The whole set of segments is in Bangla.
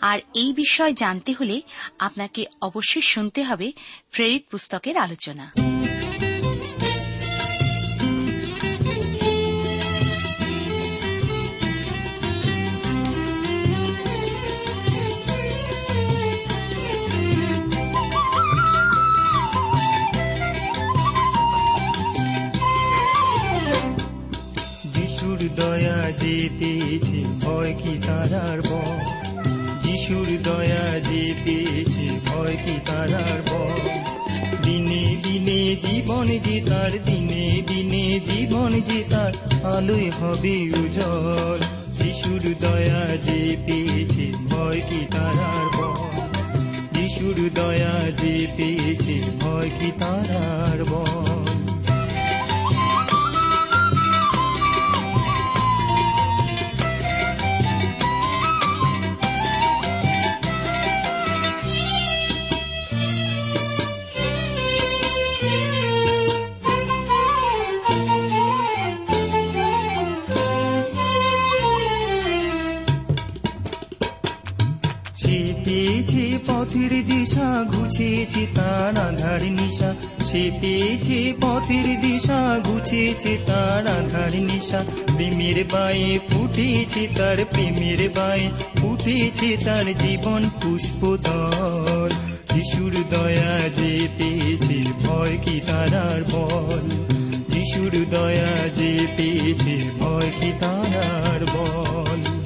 আর এই বিষয় জানতে হলে আপনাকে অবশ্যই শুনতে হবে প্রেরিত পুস্তকের আলোচনা। দয়া পেয়েছে, ভয় কি তারার বল যিশুর দয়া যে পেয়েছে ভয় কি তারার বল? দিনে দিনে জীবন যে তার, দিনে দিনে জীবন যে তার, আলোয় হবে উজ্জ্বল। যিশুর দয়া যে পেয়েছে ভয় কি তারার বল? যিশুর দয়া যে পেয়েছে ভয় কি তারার বল? সে পেয়েছে পথের দিশা ঘুচেছে তার আধার নিশা। প্রেমের বায়ে ফুটেছে তার প্রেমের বায়ে, ফুটেছে তার জীবন পুষ্প পুষ্পদল। যিশুর দয়া যে পেয়েছে ভয় কি তারার বল? যিশুর দয়া যে পেয়েছে ভয় কি তারার বল?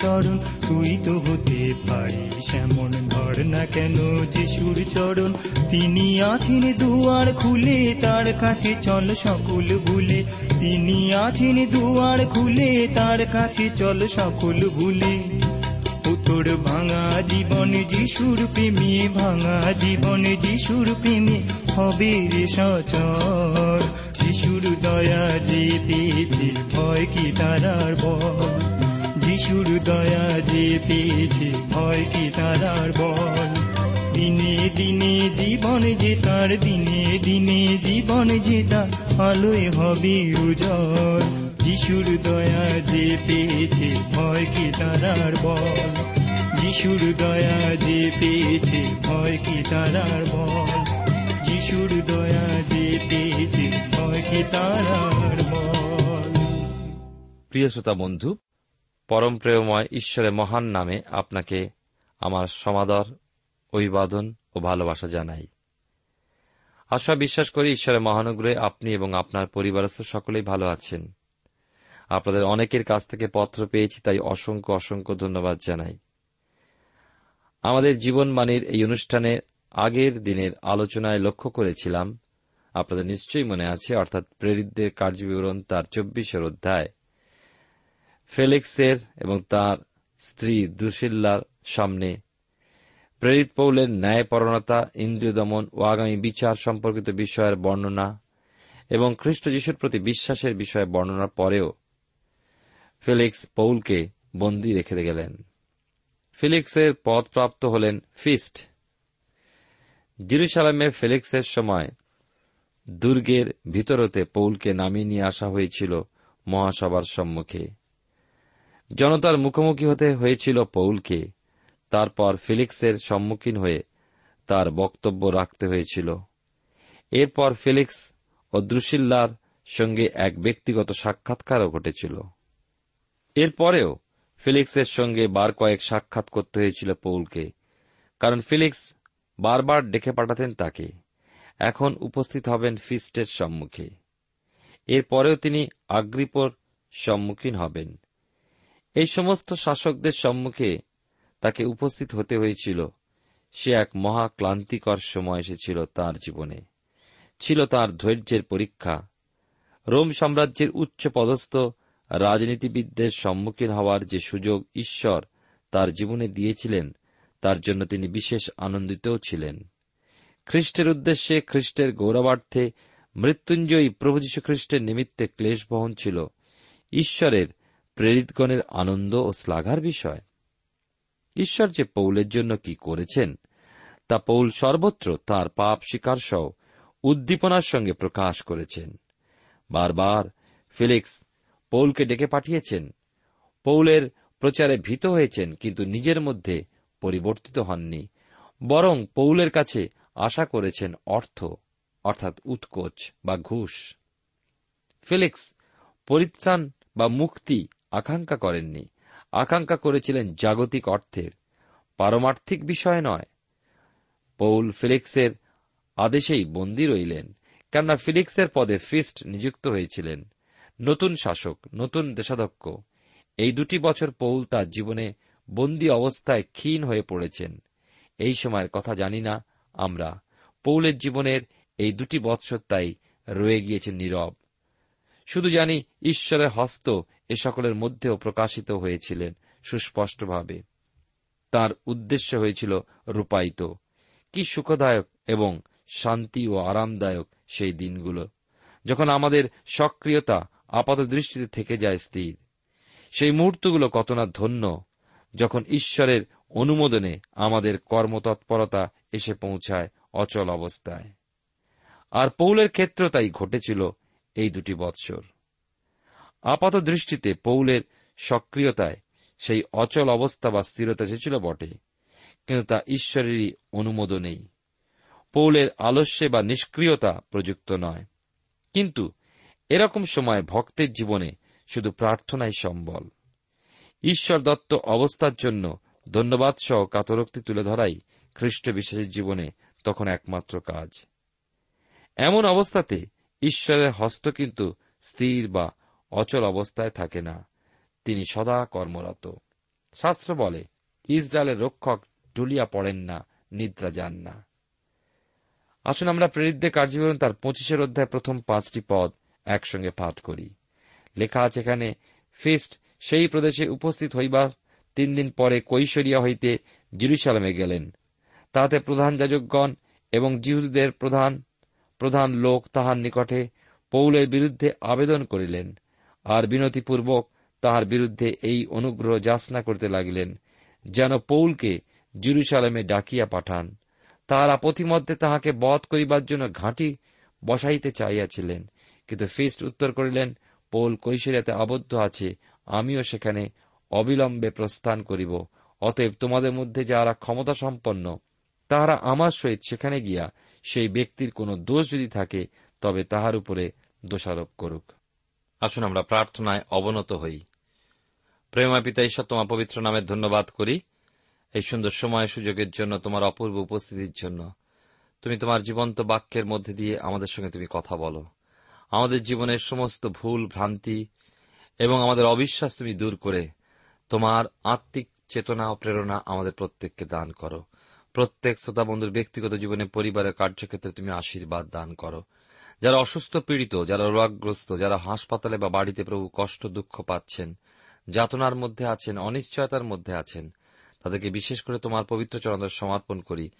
চরণ, তুই তো হতে পারিস এমন ধর না কেন যিশুর চরণ তিনি আছেন দুয়ার খুলে, তার কাছে চল সকল ভুলে। তিনি আছেন দুয়ার খুলে, তার কাছে চল সকল ভুলে। তোর ভাঙা জীবন যিশুর প্রেমে, ভাঙা জীবন যিশুর প্রেমে হবে রে সচর। যিশুর দয়া যে পেয়েছে, ভয় কি তারার বল দয়া যে পেয়েছে, ভয় কি তারার বল? দিনে দিনে জীবন যে তার, দিনে দিনে জীবন যে তার আলোয় হবে উজল যিশুর দয়া যে পেয়েছে, ভয় কি তারার বল? যিশুর দয়া যে পেয়েছে, ভয় কি তারার বল? যিশুর দয়া যে পেয়েছে, ভয় কি তারার বল? প্রিয় শ্রোতা বন্ধু পরম প্রেমময় ঈশ্বরের মহান নামে আপনাকে আমার সমাদর, অভিবাদন ও ভালোবাসা জানাই। আশা বিশ্বাস করি ঈশ্বরের মহানুগ্রহে আপনি এবং আপনার পরিবারস্থ সকলেই ভালো আছেন। আপনাদের অনেকের কাছ থেকে পত্র পেয়েছি, তাই অসংখ্য অসংখ্য ধন্যবাদ জানাই। আমাদের জীবনবাণীর এই অনুষ্ঠানে আগের দিনের আলোচনায় লক্ষ্য করেছিলাম, আপনাদের নিশ্চয়ই মনে আছে, অর্থাৎ প্রেরিতদের কার্যবিবরণ তার চব্বিশের অধ্যায়। ফেলিক্সের এবং তার স্ত্রী দ্রুশিল্লার সামনে। প্রেরিত পৌলের ন্যায়পরণতা ইন্দ্রিয় দমন ও আগামী বিচার সম্পর্কিত বিষয়ের বর্ণনা এবং খ্রিস্ট যিশুর প্রতি বিশ্বাসের বিষয়ে বর্ণনার পরেও ফেলিক্স পৌলকে বন্দী রেখে গেলেন। ফিলিক্সের পদপ্রাপ্ত হলেন ফিস্ট। জিরুসালামে ফেলিক্সের সময় দুর্গের ভিতরতে পৌলকে নামিয়ে নিয়ে আসা হয়েছিল মহাসভার সম্মুখে। জনতার মুখোমুখি হতে হয়েছিল পৌলকে। তারপর ফিলিক্সের সম্মুখীন হয়ে তার বক্তব্য রাখতে হয়েছিল। এরপর ফিলিক্স ও দ্রুশিল্লার সঙ্গে এক ব্যক্তিগত সাক্ষাৎকারও ঘটেছিল। এরপরেও ফিলিক্সের সঙ্গে বার কয়েক সাক্ষাৎ করতে হয়েছিল পৌলকে, কারণ ফিলিক্স বারবার ডেকে পাঠাতেন তাকে। এখন উপস্থিত হবেন ফিস্টের সম্মুখে। এরপরেও তিনি আগ্রিপর সম্মুখীন হবেন। এই সমস্ত শাসকদের সম্মুখে তাকে উপস্থিত হতে হয়েছিল। সে এক মহা ক্লান্তিকর সময় এসেছিল তার জীবনে। ছিল তার ধৈর্যের পরীক্ষা। রোম সাম্রাজ্যের উচ্চ পদস্থ রাজনীতিবিদদের সম্মুখীন হওয়ার যে সুযোগ ঈশ্বর তার জীবনে দিয়েছিলেন, তার জন্য তিনি বিশেষ আনন্দিতও ছিলেন। খ্রিস্টের উদ্দেশ্যে খ্রিস্টের গৌরবার্থে মৃত্যুঞ্জয়ী প্রভু যীশু খ্রিস্টের নিমিত্তে ক্লেশ বহন ছিল। ঈশ্বরের প্রেরিতগণের আনন্দ ও শ্লাঘার বিষয়। ঈশ্বর যে পৌলের জন্য কি করেছেন, তা পৌল সর্বত্র তার পাপ স্বীকার সহ উদ্দীপনার সঙ্গে প্রকাশ করেছেন। বারবার ফিলিক্স পৌলকে ডেকে পাঠিয়েছেন। পৌলের প্রচারে ভীত হয়েছেন, কিন্তু নিজের মধ্যে পরিবর্তিত হননি, বরং পৌলের কাছে আশা করেছেন অর্থ, অর্থাৎ উৎকোচ বা ঘুষ। ফিলিক্স পরিত্রাণ বা মুক্তি আকাঙ্ক্ষা করেননি। আকাঙ্ক্ষা করেছিলেন জাগতিক অর্থের। পারমার্থিক বিষয় নয়। পৌল ফিলিক্সের আদেশেই বন্দী রইলেন, কেননা ফিলিক্সের পদে ফিস্ট নিযুক্ত হয়েছিলেন। নতুন শাসক, নতুন দেশাধ্যক্ষ। এই দুটি বছর পৌল তার জীবনে বন্দী অবস্থায় ক্ষীণ হয়ে পড়েছেন। এই সময়ের কথা জানি না আমরা। পৌলের জীবনের এই দুটি বৎসর তাই রয়ে গিয়েছে নীরব। শুধু জানি ঈশ্বরের হস্ত এ সকলের মধ্যেও প্রকাশিত হয়েছিলেন সুস্পষ্টভাবে। তার উদ্দেশ্য হয়েছিল রূপায়িত। কি সুখদায়ক এবং শান্তি ও আরামদায়ক সেই দিনগুলো, যখন আমাদের সক্রিয়তা আপাত দৃষ্টিতে থেকে যায় স্থির। সেই মুহূর্তগুলো কত না ধন্য, যখন ঈশ্বরের অনুমোদনে আমাদের কর্মতৎপরতা এসে পৌঁছায় অচল অবস্থায়। আর পৌলের ক্ষেত্র তাই ঘটেছিল এই দুটি বৎসর। আপাত দৃষ্টিতে পৌলের সক্রিয়তায় সেই অচল অবস্থা বা স্থিরতা এসেছিল বটে, কিন্তু তা ঈশ্বরেরই অনুমোদনেই পৌলের আলস্যে বা নিষ্ক্রিয়তা প্রযুক্ত নয়। কিন্তু এরকম সময় ভক্তের জীবনে শুধু প্রার্থনাই সম্বল। ঈশ্বর দত্ত অবস্থার জন্য ধন্যবাদ সহ কাতরোক্তি তুলে ধরাই খ্রিস্ট বিশ্বাসের জীবনে তখন একমাত্র কাজ। এমন অবস্থাতে ঈশ্বরের হস্ত কিন্তু স্থির বা অচল অবস্থায় থাকে না। তিনি সদা কর্মরত। শাস্ত্র বলে, ইসরায়েলের রক্ষক ডুলিয়া পড়েন না, নিদ্রা যান না। আসুন আমরা প্রেরিতদের কার্যবিবরণ তার পঁচিশের অধ্যায় প্রথম পাঁচটি পদ একসঙ্গে পাঠ করি। লেখা আছে এখানে, ফিস্ট, সেই প্রদেশে উপস্থিত হইবার তিন দিন পরে কৈশরিয়া হইতে জিরুসালামে গেলেন। তাহাতে প্রধান যাজকগণ এবং জিহুদের প্রধান প্রধান লোক তাহার নিকটে পৌলের বিরুদ্ধে আবেদন করিলেন। আর বিনতিপূর্বক তাহার বিরুদ্ধে এই অনুগ্রহ যাচনা করতে লাগিলেন, যেন পৌলকে জিরুসালামে ডাকিয়া পাঠান। তাহারা পথিমধ্যে তাহাকে বধ করিবার জন্য ঘাঁটি বসাইতে চাইয়াছিলেন কিন্তু ফিস্ট উত্তর করিলেন, পৌল কৈশরিয়াতে আবদ্ধ আছে, আমিও সেখানে অবিলম্বে প্রস্থান করিব। অতএব তোমাদের মধ্যে যারা ক্ষমতা সম্পন্ন, তাহারা আমার সহিত সেখানে গিয়া সেই ব্যক্তির কোন দোষ যদি থাকে, তবে তাহার উপরে দোষারোপ করুক। আসুন আমরা প্রার্থনায় অবনত হই। প্রেমা পিতা ঈশ্বর, তোমার পবিত্র নামের ধন্যবাদ করি এই সুন্দর সময় সুযোগের জন্য, তোমার অপূর্ব উপস্থিতির জন্য। তুমি তোমার জীবন্ত বাক্যের মধ্যে দিয়ে আমাদের সঙ্গে তুমি কথা বলো। আমাদের জীবনের সমস্ত ভুল, ভ্রান্তি এবং আমাদের অবিশ্বাস তুমি দূর করে তোমার আত্মিক চেতনা ও প্রেরণা আমাদের প্রত্যেককে দান করো। প্রত্যেক শ্রোতা বন্ধুর ব্যক্তিগত জীবনে, পরিবারের কার্যক্ষেত্রে তুমি আশীর্বাদ দান করো। যারা অসুস্থ পীড়িত, যারা রোগগ্রস্ত, যারা হাসপাতালে বা বাড়িতে প্রভু কষ্ট, দুঃখ পাচ্ছেন, যাতনার মধ্যে আছেন, অনিশ্চয়তার মধ্যে আছেন, তাদেরকে বিশেষ করে তোমার পবিত্র চরণের সমর্পণ করি।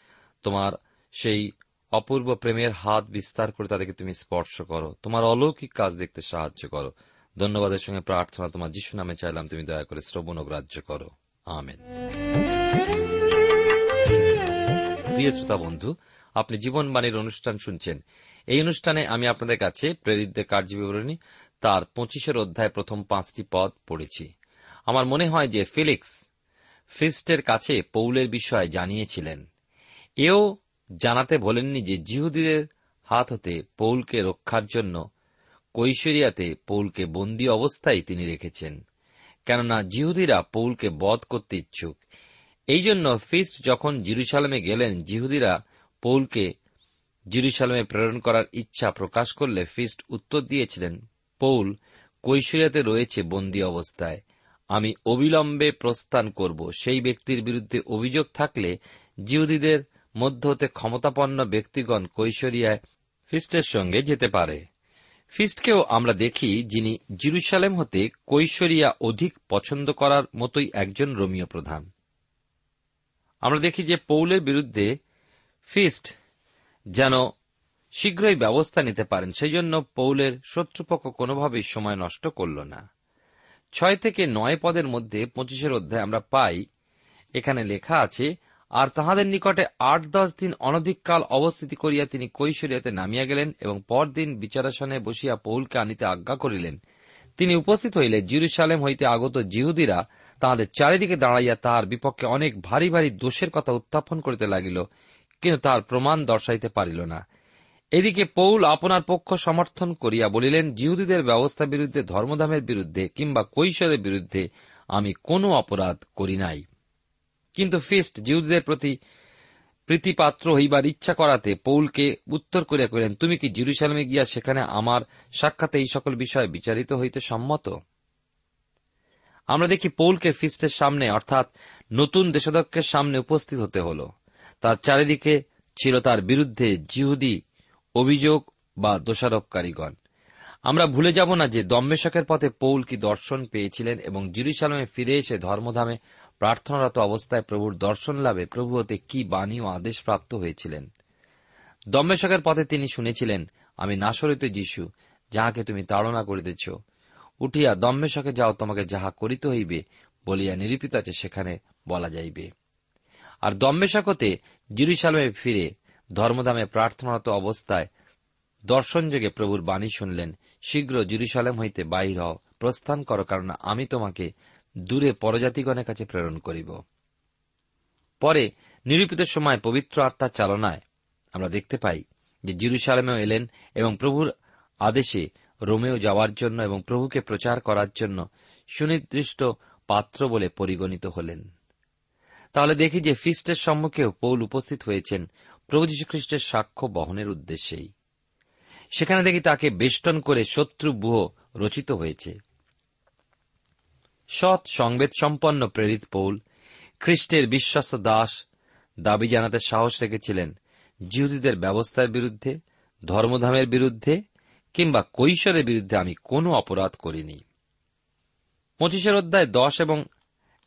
তোমার সেই অপূর্ব প্রেমের হাত বিস্তার করে তাদেরকে তুমি স্পর্শ করো। তোমার অলৌকিক কাজ দেখতে সাহায্য করো। ধন্যবাদের সঙ্গে প্রার্থনা তোমার যিশু নামে চাইলাম, তুমি দয়া করে শ্রবণ ও গ্রাহ্য করো। আমেন। প্রিয় শ্রোতা বন্ধু, আপনি জীবনবাণীর অনুষ্ঠান শুনছেন এই অনুষ্ঠানে আমি আপনাদের কাছে প্রেরিতদের কার্যবিবরণী তার পঁচিশের অধ্যায় প্রথম পাঁচটি পদ পড়েছি। আমার মনে হয় যে ফিলিক্স ফিস্টের কাছে পৌলের বিষয়ে জানিয়েছিলেন। এও জানাতে বলেননি যে জিহুদীদের হাত হতে পৌলকে রক্ষার জন্য কৈশরিয়াতে পৌলকে বন্দী অবস্থায় তিনি রেখেছেন। কেননা জিহুদীরা পৌলকে বধ করতে ইচ্ছুক। এই জন্য ফিস্ট যখন জিরুসালামে গেলেন, জিহুদীরা পৌলকে জিরুসালামে প্রেরণ করার ইচ্ছা প্রকাশ করলে ফিস্ট উত্তর দিয়েছিলেন, পৌল, কৈশরিয়াতে রয়েছে বন্দী অবস্থায়। আমি অবিলম্বে প্রস্থান করব। সেই ব্যক্তির বিরুদ্ধে অভিযোগ থাকলে জিহুদীদের মধ্য হতে ক্ষমতাপন্ন ব্যক্তিগণ কৈশরিয়ায় ফিস্টের সঙ্গে যেতে পারে। ফিস্টকেও আমরা দেখি যিনি জিরুসালেম হতে কৈশরিয়া অধিক পছন্দ করার মতোই একজন রোমীয় প্রধান। আমরা দেখি যে পৌলের বিরুদ্ধে ফিস্ট যেন শীঘ্রই ব্যবস্থা নিতে পারেন সেই জন্য পৌলের শত্রুপক্ষ কোনোভাবেই সময় নষ্ট করল না। ছয় থেকে নয় পদের মধ্যে পঁচিশের অধ্যায় আমরা পাই, এখানে লেখা আছে, আর তাহাদের নিকটে আট দশ দিন অনধিককাল অবস্থিতি করিয়া তিনি কৈশরিয়াতে নামিয়া গেলেন এবং পরদিন বিচারাসনে বসিয়া পৌলকে আনিতে আজ্ঞা করিলেন। তিনি উপস্থিত হইলে জিরুসালেম হইতে আগত জিহুদিরা তাহাদের চারিদিকে দাঁড়াইয়া তাহার বিপক্ষে অনেক ভারী ভারী দোষের কথা উত্থাপন করিতে লাগিল। কিন্তু তাহার প্রমাণ দর্শাইতে পারিল না। এদিকে পৌল আপনার পক্ষ সমর্থন করিয়া বলিলেন, জিহুদীদের ব্যবস্থা বিরুদ্ধে, ধর্মধামের বিরুদ্ধে কিংবা কৈশোরের বিরুদ্ধে আমি কোনো অপরাধ করি নাই। কিন্তু ফিস্ট জিহুদীদের প্রতি প্রীতিপাত্র হইবার ইচ্ছা করাতে পৌলকে উত্তর করিয়া কহিলেন, তুমি কি জিরুসালামে গিয়া সেখানে আমার সাক্ষাতে এই সকল বিষয়ে বিচারিত হইতে সম্মত? আমরা দেখি পৌলকে ফিস্টের সামনে, অর্থাৎ নতুন দেশাধ্যক্ষের সামনে উপস্থিত হতে হল। তার চারিদিকে ছিল তার বিরুদ্ধে জিহুদি অভিযোগ বা দোষারোপকারীগণ। আমরা ভুলে যাব না যে দম্মেশকের পথে পৌল কি দর্শন পেয়েছিলেন এবং জিরুসালামে ফিরে এসে ধর্মধামে প্রার্থনারত অবস্থায় প্রভুর দর্শন লাভে প্রভু হতে কি বাণী ও আদেশ প্রাপ্ত হয়েছিলেন? দম্মেশকের পথে তিনি শুনেছিলেন, আমি নাসরিত যিশু, যাহাকে তুমি তাড়না করিতেছ। উঠিয়া দম্মেশকে যাও, তোমাকে যাহা করিতে হইবে বলিয়া নিরূপিত আছে, সেখানে বলা যাইবে। আর দম্মেশকতে জিরুসালামে ফিরে ধর্মধামে প্রার্থনারত অবস্থায় দর্শনযোগে প্রভুর বাণী শুনলেন। শীঘ্র জিরুসালেম হইতে বাহির হও। প্রস্থান করো, কারণ আমি তোমাকে দূরে পরজাতিগণের কাছে প্রেরণ করিব। পরে নিরূপিত সময় পবিত্র আত্মার চালনায় আমরা দেখতে পাই যে জিরুসালামেও এলেন এবং প্রভুর আদেশে রোমেও যাওয়ার জন্য এবং প্রভুকে প্রচার করার জন্য সুনির্দিষ্ট পাত্র বলে পরিগণিত হলেন। তাহলে দেখি যে ফিস্টের সম্মুখেও পৌল উপস্থিত হয়েছেন প্রভু যীশুখ্রিস্টের সাক্ষ্য বহনের উদ্দেশ্যেই। সেখানে দেখি তাকে বেষ্টন করে শত্রু বুহ রচিত হয়েছে। সৎ সংবেদ সম্পন্ন প্রেরিত পৌল, খ্রিস্টের বিশ্বস্ত দাস, দাবি জানাতে সাহস রেখেছিলেন জিহুদীদের ব্যবস্থার বিরুদ্ধে, ধর্মধামের বিরুদ্ধে, কিংবা কৈশোরের বিরুদ্ধে আমি কোনো অপরাধ করিনি। পঁচিশের অধ্যায় দশ এবং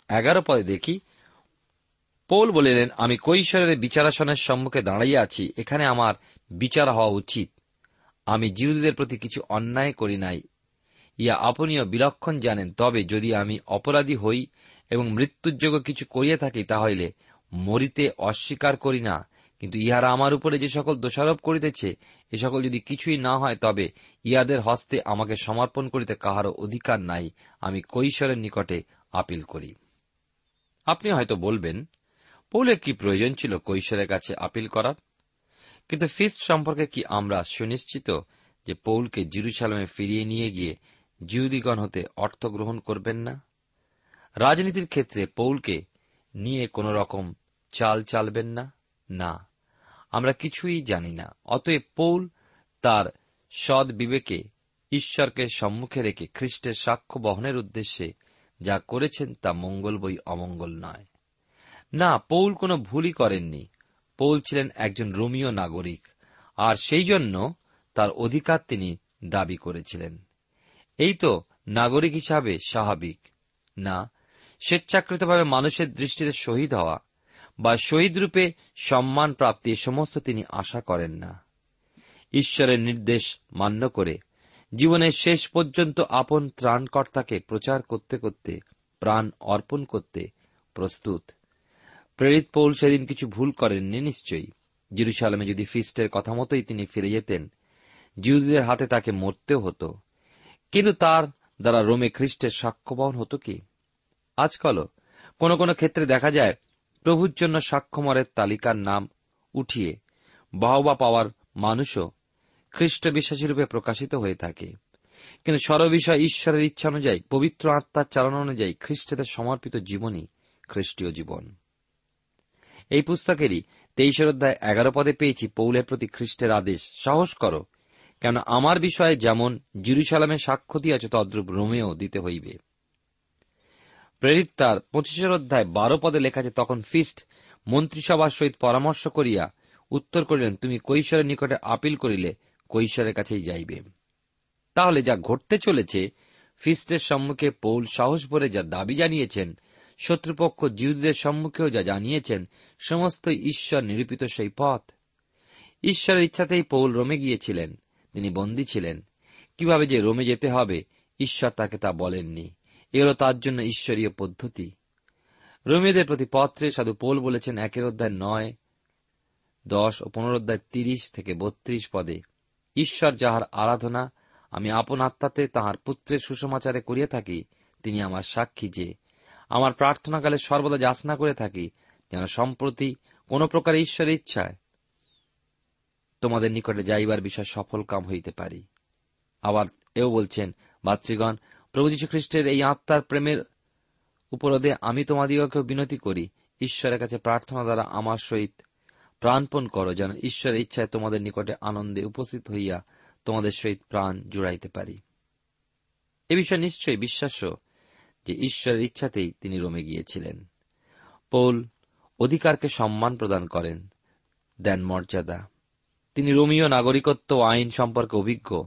এগারো পদে দেখি পৌল বলিলেন, আমি কৈশোরের বিচারাসনের সম্মুখে দাঁড়াইয়া আছি, এখানে আমার বিচার হওয়া উচিত। আমি জিহুদীদের প্রতি কিছু অন্যায় করি নাই। ইয়া আপনিও বিলক্ষণ জানেন, তবে যদি আমি অপরাধী হই এবং মৃত্যুযোগ্য কিছু করিয়া থাকি, তাহলে মরিতে অস্বীকার করি না। কিন্তু ইহারা আমার উপরে যে সকল দোষারোপ করিতেছে, এ সকল যদি কিছুই না হয়, তবে ইহাদের হস্তে আমাকে সমর্পণ করিতে কাহারও অধিকার নাই। আমি কৈশোরের নিকটে আপিল করি। আপনি হয়তো বলবেন পৌলের কি প্রয়োজন ছিল কৈশোরের কাছে আপিল করার? কিন্তু ফিস্ট সম্পর্কে কি আমরা সুনিশ্চিত যে পৌলকে জিরুসালামে ফিরিয়ে নিয়ে গিয়ে জিউদিগণ হতে অর্থ গ্রহণ করবেন না? রাজনীতির ক্ষেত্রে পৌলকে নিয়ে কোন রকম চাল চালবেন না? না, আমরা কিছুই জানি না। অতএব পৌল তার সদ বিবেকে ঈশ্বরকে সম্মুখে রেখে খ্রিস্টের সাক্ষ্য বহনের উদ্দেশ্যে যা করেছেন তা মঙ্গল বই অমঙ্গল নয়। না, পৌল কোনো ভুলই করেননি। পৌল ছিলেন একজন রোমীয় নাগরিক, আর সেই জন্য তার অধিকার তিনি দাবি করেছিলেন। এই তো নাগরিক হিসাবে স্বাভাবিক। না, স্বেচ্ছাকৃতভাবে মানুষের দৃষ্টিতে শহীদ হওয়া বা শহীদ রূপে সম্মান প্রাপ্তি সমস্ত তিনি আশা করেন না। ঈশ্বরের নির্দেশ মান্য করে জীবনের শেষ পর্যন্ত আপন ত্রাণকর্তাকে প্রচার করতে করতে, প্রাণ অর্পণ করতে প্রস্তুত। প্রেরিত পৌল সেদিন কিছু ভুল করেননি, নিশ্চয়ই। জিরুসালামে যদি ফিস্টের কথা মতোই তিনি ফিরে যেতেন জিহুদীদের হাতে তাকে মরতেও হতো। কিন্তু তার দ্বারা রোমে খ্রিস্টের সাক্ষ্যবহন হতো কি? আজকালও কোন কোন ক্ষেত্রে দেখা যায়, প্রভুর জন্য সাক্ষ্যমরের তালিকার নাম উঠিয়ে বাহবা পাওয়ার মানুষও খ্রিস্ট বিশ্বাসী রূপে প্রকাশিত হয়ে থাকে। কিন্তু সর্ববিষয় ঈশ্বরের ইচ্ছা অনুযায়ী, পবিত্র আত্মার চালনা অনুযায়ী খ্রিস্টেদের সমর্পিত জীবনই খ্রিস্টীয় জীবন। এই পুস্তকেরই তেইশের অধ্যায় এগারো পদে পেয়েছি পৌলের প্রতি খ্রিস্টের আদেশ। সাহস করো কেন আমার বিষয়ে যেমন জিরুসালামে সাক্ষ্য দিয়েছ, তদ্রূপ রোমেও দিতে হইবে। প্রেরিত তার পঁচিশের অধ্যায় বারো পদে লেখা আছে, তখন ফিস্ট মন্ত্রিসভার সহিত পরামর্শ করিয়া উত্তর করিলেন, তুমি কৈশোরের নিকটে আপিল করিলে কৈশোরের কাছেই যাইবে। তাহলে যা ঘটতে চলেছে, ফিস্টের সম্মুখে পৌল সাহস ভরে যা দাবি জানিয়েছেন শত্রুপক্ষ জিউদের সম্মুখেও যা জানিয়েছেন, সমস্ত ঈশ্বর নিরূপিত সেই পথ। ঈশ্বরের ইচ্ছাতেই পৌল রোমে গিয়েছিলেন, তিনি বন্দী ছিলেন। কীভাবে যে রোমে যেতে হবে, ঈশ্বর তাকে তা বলেননি। এগুলো তার জন্য ঈশ্বরীয় পদ্ধতি। রোমীয়দের প্রতি পত্রে সাধু পোল বলেছেন একের অধ্যায় নয়, দশ ও পনেরো অধ্যায় তিরিশ থেকে বত্রিশ পদে, ঈশ্বর যাহার আরাধনা, আমি আপন আত্মাতে তাহার পুত্রের সুসমাচারে করিয়া থাকি, তিনি আমার সাক্ষী যে আমার প্রার্থনাকালে সর্বদা যাচনা করে থাকি, যেন সম্প্রতি কোন প্রকার ঈশ্বরের ইচ্ছায় তোমাদের নিকটে যাইবার বিষয় সফল কাম হইতে পারি। আবার এও বলছেন, ভাতৃগণ, প্রভু যীশু খ্রিস্টের এই আত্মার প্রেমের উপরোধে আমি তোমাদিগকেও বিনতি করি। ঈশ্বরের কাছে প্রার্থনা দ্বারা আমার সহিত প্রাণপণ করো, যেন ঈশ্বরের ইচ্ছায় তোমাদের নিকটে আনন্দে উপস্থিত হইয়া তোমাদের সহিত প্রাণ জুড়াইতে পারি। এ বিষয়ে নিশ্চয়ই বিশ্বাস্য। যে ঈশ্বরের ইচ্ছাতেই তিনি রোমে গিয়েছিলেন। পৌল অধিকারকে সম্মান প্রদান করেন দেন মর্যাদা। তিনি রোমীয় নাগরিকত্ব আইন সম্পর্কে অভিজ্ঞ।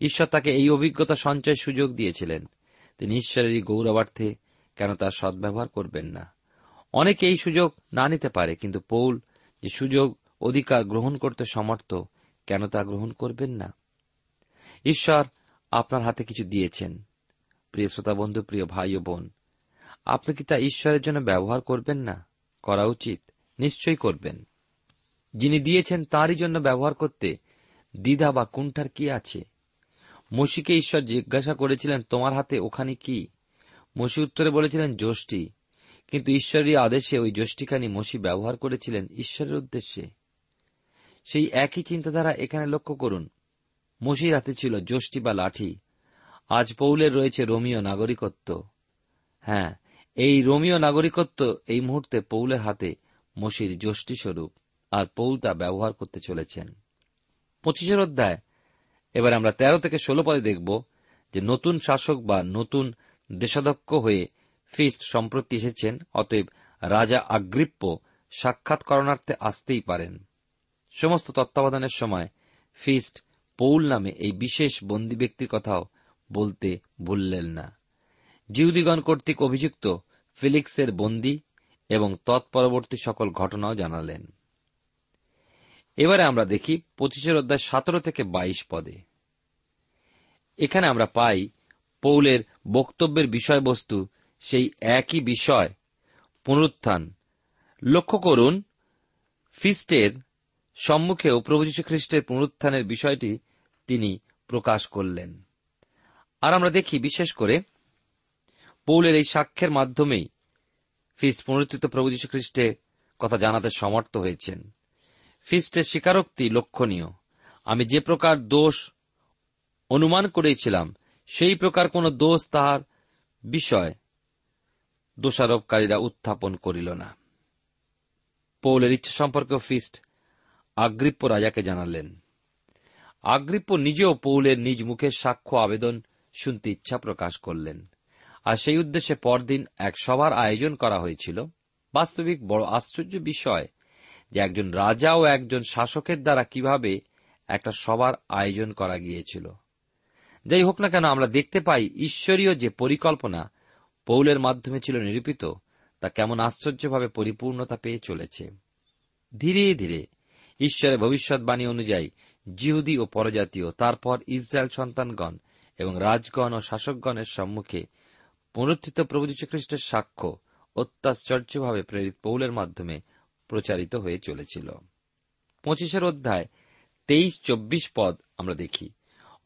ঈশ্বর তাকে এই অভিজ্ঞতা সঞ্চয় সুযোগ দিয়েছিলেন। তিনি ঈশ্বরেরই গৌরবার্থে কেন তার সদ্ব্যবহার করবেন না? অনেকে এই সুযোগ না নিতে পারে, কিন্তু পৌল যে সুযোগ, অধিকার গ্রহণ করতে সমর্থ, কেন তা গ্রহণ করবেন না? ঈশ্বর আপনার হাতে কিছু দিয়েছেন। প্রিয় শ্রোতা বন্ধু, প্রিয় ভাই ও বোন, আপনি কি তা ঈশ্বরের জন্য ব্যবহার করবেন না? করা উচিত। নিশ্চয়ই করবেন। যিনি দিয়েছেন, তারই জন্য ব্যবহার করতে দ্বিধা বা কুণ্ঠার কি আছে? মসিকে ঈশ্বর জিজ্ঞাসা করেছিলেন, তোমার হাতে ওখানে কি? মসি উত্তরে বলেছিলেন যষ্টি কিন্তু ঈশ্বরের আদেশে ওই যষ্টিখানি মসি ব্যবহার করেছিলেন ঈশ্বরের উদ্দেশ্যে। সেই একই চিন্তাধারা এখানে লক্ষ্য করুন। মসির হাতে ছিল যষ্টি বা লাঠি। আজ পৌলের রয়েছে রোমীয় নাগরিকত্ব। হ্যাঁ এই রোমীয় নাগরিকত্ব এই মুহূর্তে পৌলের হাতে মসির যষ্টি স্বরূপ আর পৌল তা ব্যবহার করতে চলেছেন। পঁচিশের অধ্যায়। এবার আমরা তেরো থেকে ষোলো পদে দেখব যে নতুন শাসক বা নতুন দেশাধ্যক্ষ হয়ে ফিস্ট সম্প্রতি এসেছেন, অতএব রাজা আগ্রিপ্য সাক্ষাৎ করণার্থে আসতেই পারেন। সমস্ত তত্ত্বাবধানের সময় ফিস্ট পৌল নামে এই বিশেষ বন্দী ব্যক্তির কথাও বলতে ভুললেন না। জিহুদিগণ কর্তৃক অভিযুক্ত ফিলিক্সের বন্দী এবং তৎপরবর্তী সকল ঘটনাও জানালেন। এবারে আমরা দেখি পঁচিশের অধ্যায় সতেরো থেকে বাইশ পদে। এখানে আমরা পাই পৌলের বক্তব্যের বিষয়বস্তু সেই একই বিষয়, পুনরুত্থান। লক্ষ্য করুন, ফিস্টের সম্মুখেও প্রভু যীশু খ্রিস্টের পুনরুত্থানের বিষয়টি তিনি প্রকাশ করলেন। আর আমরা দেখি, বিশেষ করে পৌলের এই সাক্ষ্যের মাধ্যমেই ফিস্ট পুনরুত্থিত প্রভু যীশু খ্রিস্টের কথা জানাতে সমর্থ হয়েছেন। ফিস্টের স্বীকারোক্তি লক্ষণীয়। আমি যে প্রকার দোষ অনুমান করেছিলাম, সেই প্রকার কোন দোষ তাহার বিষয় দোষারোপকারীরা উত্থাপন করিল না। পৌলের ইচ্ছা সম্পর্কে ফিস্ট আগ্রিপ্য রাজাকে জানালেন। আগ্রিপ্য নিজেও পৌলের নিজ মুখের সাক্ষ্য, আবেদন শুনতে ইচ্ছা প্রকাশ করলেন। আর সেই উদ্দেশ্যে পরদিন এক সভার আয়োজন করা হয়েছিল। বাস্তবিক বড় আশ্চর্য বিষয় যে একজন রাজা ও একজন শাসকের দ্বারা কীভাবে একটা সভার আয়োজন করা গিয়েছিল। যাই হোক না কেন, আমরা দেখতে পাই ঈশ্বরীয় যে পরিকল্পনা পৌলের মাধ্যমে ছিল নিরূপিত, তা কেমন আশ্চর্যভাবে পরিপূর্ণতা পেয়ে চলেছে। ধীরে ধীরে ঈশ্বরের ভবিষ্যৎবাণী অনুযায়ী জিহুদি ও পরজাতীয়, তারপর ইসরায়েল সন্তানগণ এবং রাজগণ ও শাসকগণের সম্মুখে পুনরুত্থিত প্রভু খ্রিস্টের সাক্ষ্য অত্যাশ্চর্যভাবে প্রেরিত পৌলের মাধ্যমে প্রচারিত হয়ে চলেছিল। পঁচিশের অধ্যায়, তেইশ, চব্বিশ পদ আমরা দেখি।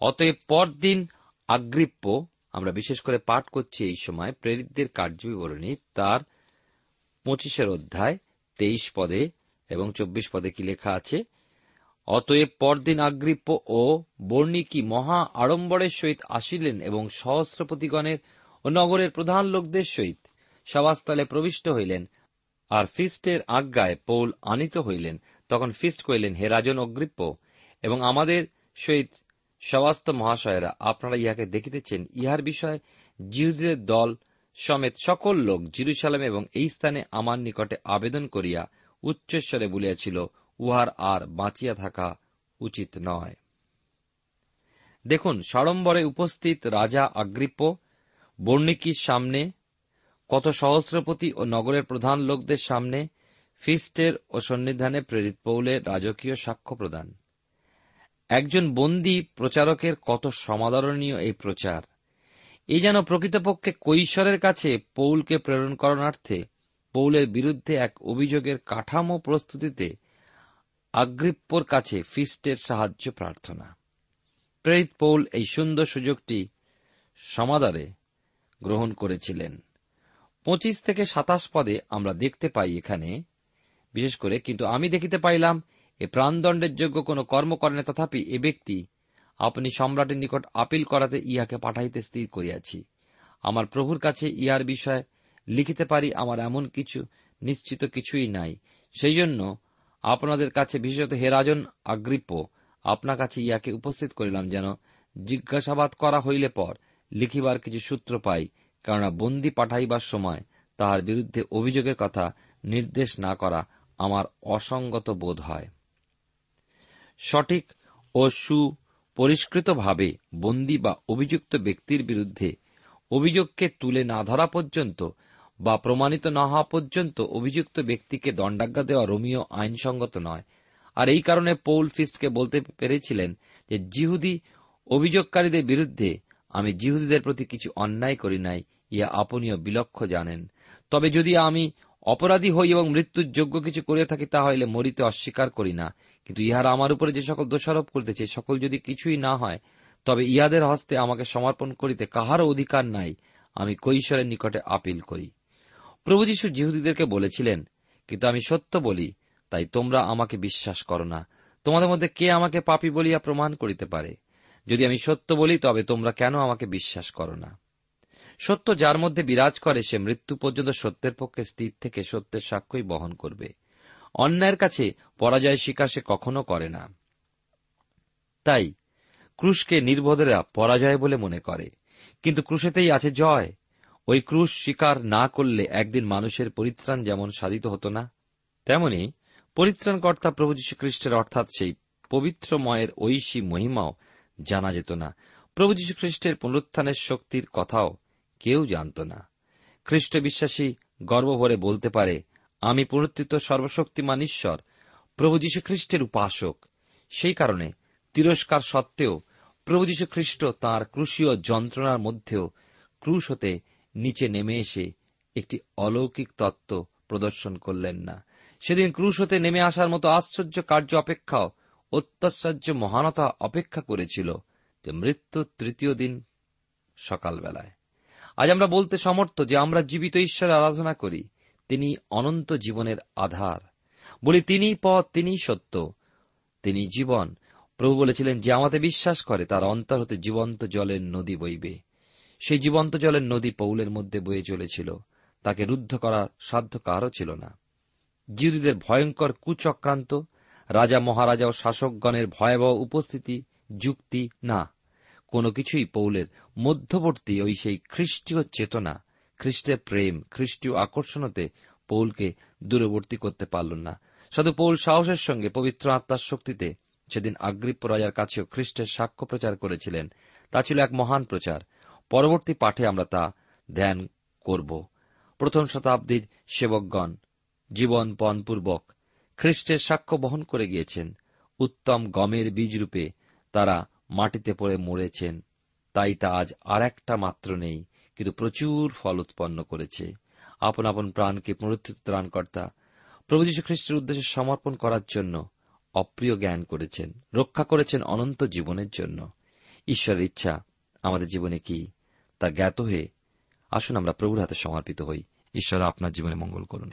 অতএব পরদিন আগ্রিপ্য আমরা বিশেষ করে পাঠ করছি এই সময়, প্রেরিতদের কার্যবিবরণী তার পঁচিশের অধ্যায়, তেইশ পদে এবং চব্বিশ পদে কি লেখা আছে? অতএব পরদিন আগ্রিপ্য ও বর্ণিকি মহা আড়ম্বরের সহিত আসিলেন এবং সহস্রপতিগণের ও নগরের প্রধান লোকদের সহিত সভাস্থলে প্রবিষ্ট হইলেন। আর ফিস্টের আজ্ঞায় পৌল আনিত হইলেন। তখন ফিস্ট কইলেন হে রাজন অগ্রিপ্য এবং আমাদের সহিত সবাস্ত মহাশয়েরা, আপনারা ইহাকে দেখিতেছেন। ইহার বিষয়ে জিহুদের দল সমেত সকল লোক জিরুসালাম এবং এই স্থানে আমার নিকটে আবেদন করিয়া উচ্চস্বরে বলিয়াছিল উহার আর বাঁচিয়া থাকা উচিত নয়। দেখুন, সড়ম্বরে উপস্থিত রাজা আগ্রিপ্য বর্ণিকির সামনে, কত সহস্রপতি ও নগরের প্রধান লোকদের সামনে ফিস্টের ও সন্নিধানে প্রেরিত পৌলের রাজকীয় সাক্ষ্য প্রদান। একজন বন্দী প্রচারকের কত সমাদরণীয় এই প্রচার। এই যেন প্রকৃতপক্ষে কৈশোরের কাছে পৌলকে প্রেরণ করণার্থে পৌলের বিরুদ্ধে এক অভিযোগের কাঠামো প্রস্তুতিতে আগ্রিপ্পর কাছে ফিস্টের সাহায্য প্রার্থনা। প্রেরিত পৌল এই সুন্দর সুযোগটি সমাদারে গ্রহণ করেছিলেন। পঁচিশ থেকে সাতাশ পদে আমরা দেখতে পাই এখানে, বিশেষ করে, কিন্তু আমি দেখিতে পাইলাম, এ প্রাণদণ্ডের যোগ্য কোন কর্ম করেন তথাপি এ ব্যক্তি আপনি সম্রাটের নিকট আপিল করাতে ইহাকে পাঠাইতে স্থির করিয়াছি। আমার প্রভুর কাছে ইহার বিষয় লিখিতে পারি, আমার এমন কিছু, নিশ্চিত কিছুই নাই। সেই জন্য আপনাদের কাছে বিশেষত হেরাজন আগ্রিপ্য আপনার কাছে ইয়াকে উপস্থিত করিলাম যেন জিজ্ঞাসাবাদ করা হইলে পর লিখিবার কিছু সূত্র পাই, কেননা বন্দি পাঠাইবার সময় তাহার বিরুদ্ধে অভিযোগের কথা নির্দেশ না করা আমার অসঙ্গত বোধ হয়। সঠিক ও সুপরিষ্কৃতভাবে বন্দী বা অভিযুক্ত ব্যক্তির বিরুদ্ধে অভিযোগকে তুলে না ধরা পর্যন্ত বা প্রমাণিত না হওয়া পর্যন্ত অভিযুক্ত ব্যক্তিকে দণ্ডাজ্ঞা দেওয়া রোমিও আইনসঙ্গত নয়। আর এই কারণে পৌল ফিস্টকে বলতে পেরেছিলেন যে, জিহুদি অভিযোগকারীদের বিরুদ্ধে আমি জিহুদিদের প্রতি কিছু অন্যায় করি নাই ইয়া আপনিও বিলক্ষ জানেন। তবে যদি আমি অপরাধী হই এবং মৃত্যুর যোগ্য কিছু করে থাকি, তাহলে মরিতে অস্বীকার করি না। কিন্তু ইহারা আমার উপরে যে সকল দোষারোপ করিতেছে, সকল যদি কিছুই না হয়, তবে ইহাদের হস্তে আমাকে সমর্পণ করিতে কাহারও অধিকার নাই, আমি কৈশোরের নিকটে আপিল করি। প্রভু যীশু জিহুদীদেরকে বলেছিলেন, কিন্তু আমি সত্য বলি, তাই তোমরা আমাকে বিশ্বাস করো না। তোমাদের মধ্যে কে আমাকে পাপি বলিয়া প্রমাণ করিতে পারে? যদি আমি সত্য বলি, তবে তোমরা কেন আমাকে বিশ্বাস করো না? সত্য যার মধ্যে বিরাজ করে, সে মৃত্যু পর্যন্ত সত্যের পক্ষে স্থির থেকে সত্যের সাক্ষ্যই বহন করবে। অন্যায়ের কাছে পরাজয় স্বীকার সে কখনো করে না। তাই ক্রুশকে নির্বোধেরা পরাজয় বলে মনে করে। কিন্তু ক্রুশেতেই আছে জয়। ওই ক্রুশ স্বীকার না করলে একদিন মানুষের পরিত্রাণ যেমন সাধিত হতো না, তেমনি পরিত্রাণকর্তা প্রভু যীশু খ্রিস্টের অর্থাৎ সেই পবিত্রময়ের ঐশী মহিমাও জানা যেত না। প্রভু যীশু খ্রিস্টের পুনরুত্থানের শক্তির কথাও কেউ জানত না। খ্রিস্ট বিশ্বাসী গর্বভরে বলতে পারে, আমি পুনরুত্থিত সর্বশক্তিমান ঈশ্বর, প্রভু যীশু খ্রিস্টের উপাসক। সেই কারণে তিরস্কার সত্ত্বেও প্রভু যীশু খ্রিস্ট তাঁর ক্রুশীয় যন্ত্রণার মধ্যেও ক্রুশ হতে নিচে নেমে এসে একটি অলৌকিক তত্ত্ব প্রদর্শন করলেন না। সেদিন ক্রুশ হতে নেমে আসার মতো আশ্চর্য কার্য অপেক্ষাও অত্যাশ্চর্য মহানতা অপেক্ষা করেছিল যে মৃত্যু তৃতীয় দিন সকালবেলায়। আজ আমরা বলতে সমর্থ যে আমরা জীবিত ঈশ্বরের আরাধনা করি, তিনি অনন্ত জীবনের আধার। বলি, তিনি পথ, তিনি সত্য, তিনি জীবন। প্রভু বলেছিলেন, যে আমাদের বিশ্বাস করে, তার অন্তর হতে জীবন্ত জলের নদী বইবে। সেই জীবন্ত জলের নদী পৌলের মধ্যে বয়ে চলেছিল। তাকে রুদ্ধ করার সাধ্য কারও ছিল না। জিহুদীদের ভয়ঙ্কর কুচক্রান্ত, রাজা মহারাজা ও শাসকগণের ভয়াবহ উপস্থিতি, যুক্তি না। কোনো কিছুই পৌলের মধ্যবর্তী ওই সেই খ্রিস্টীয় চেতনা, খ্রিস্টের প্রেম, খ্রিস্টীয় আকর্ষণতে পৌলকে দূরবর্তী করতে পারল না। শুধু পৌল সাহসের সঙ্গে পবিত্র আত্মার শক্তিতে সেদিন আগ্রিপ্য রাজার কাছেও খ্রিস্টের সাক্ষ্য প্রচার করেছিলেন। তা ছিল এক মহান প্রচার। পরবর্তী পাঠে আমরা তা ধ্যান করব। প্রথম শতাব্দীর সেবকগণ, জীবন পণপূর্বক খ্রিস্টের সাক্ষ্য বহন করে গিয়েছেন। উত্তম গমের বীজরূপে তারা মাটিতে পড়ে মরেছেন। তাই তা আজ আর একটা মাত্র নেই, কিন্তু প্রচুর ফল উৎপন্ন করেছে। আপন আপন প্রাণকে পুনরুত্থিত ত্রাণকর্তা প্রভু যীশু খ্রিস্টের উদ্দেশ্যে সমর্পণ করার জন্য অপ্রিয় জ্ঞান করেছেন, রক্ষা করেছেন অনন্ত জীবনের জন্য। ঈশ্বরের ইচ্ছা আমাদের জীবনে কি? তা জ্ঞাত হয়ে আসুন আমরা প্রভুর হাতে সমর্পিত হই। ঈশ্বর আপনার জীবনে মঙ্গল করুন।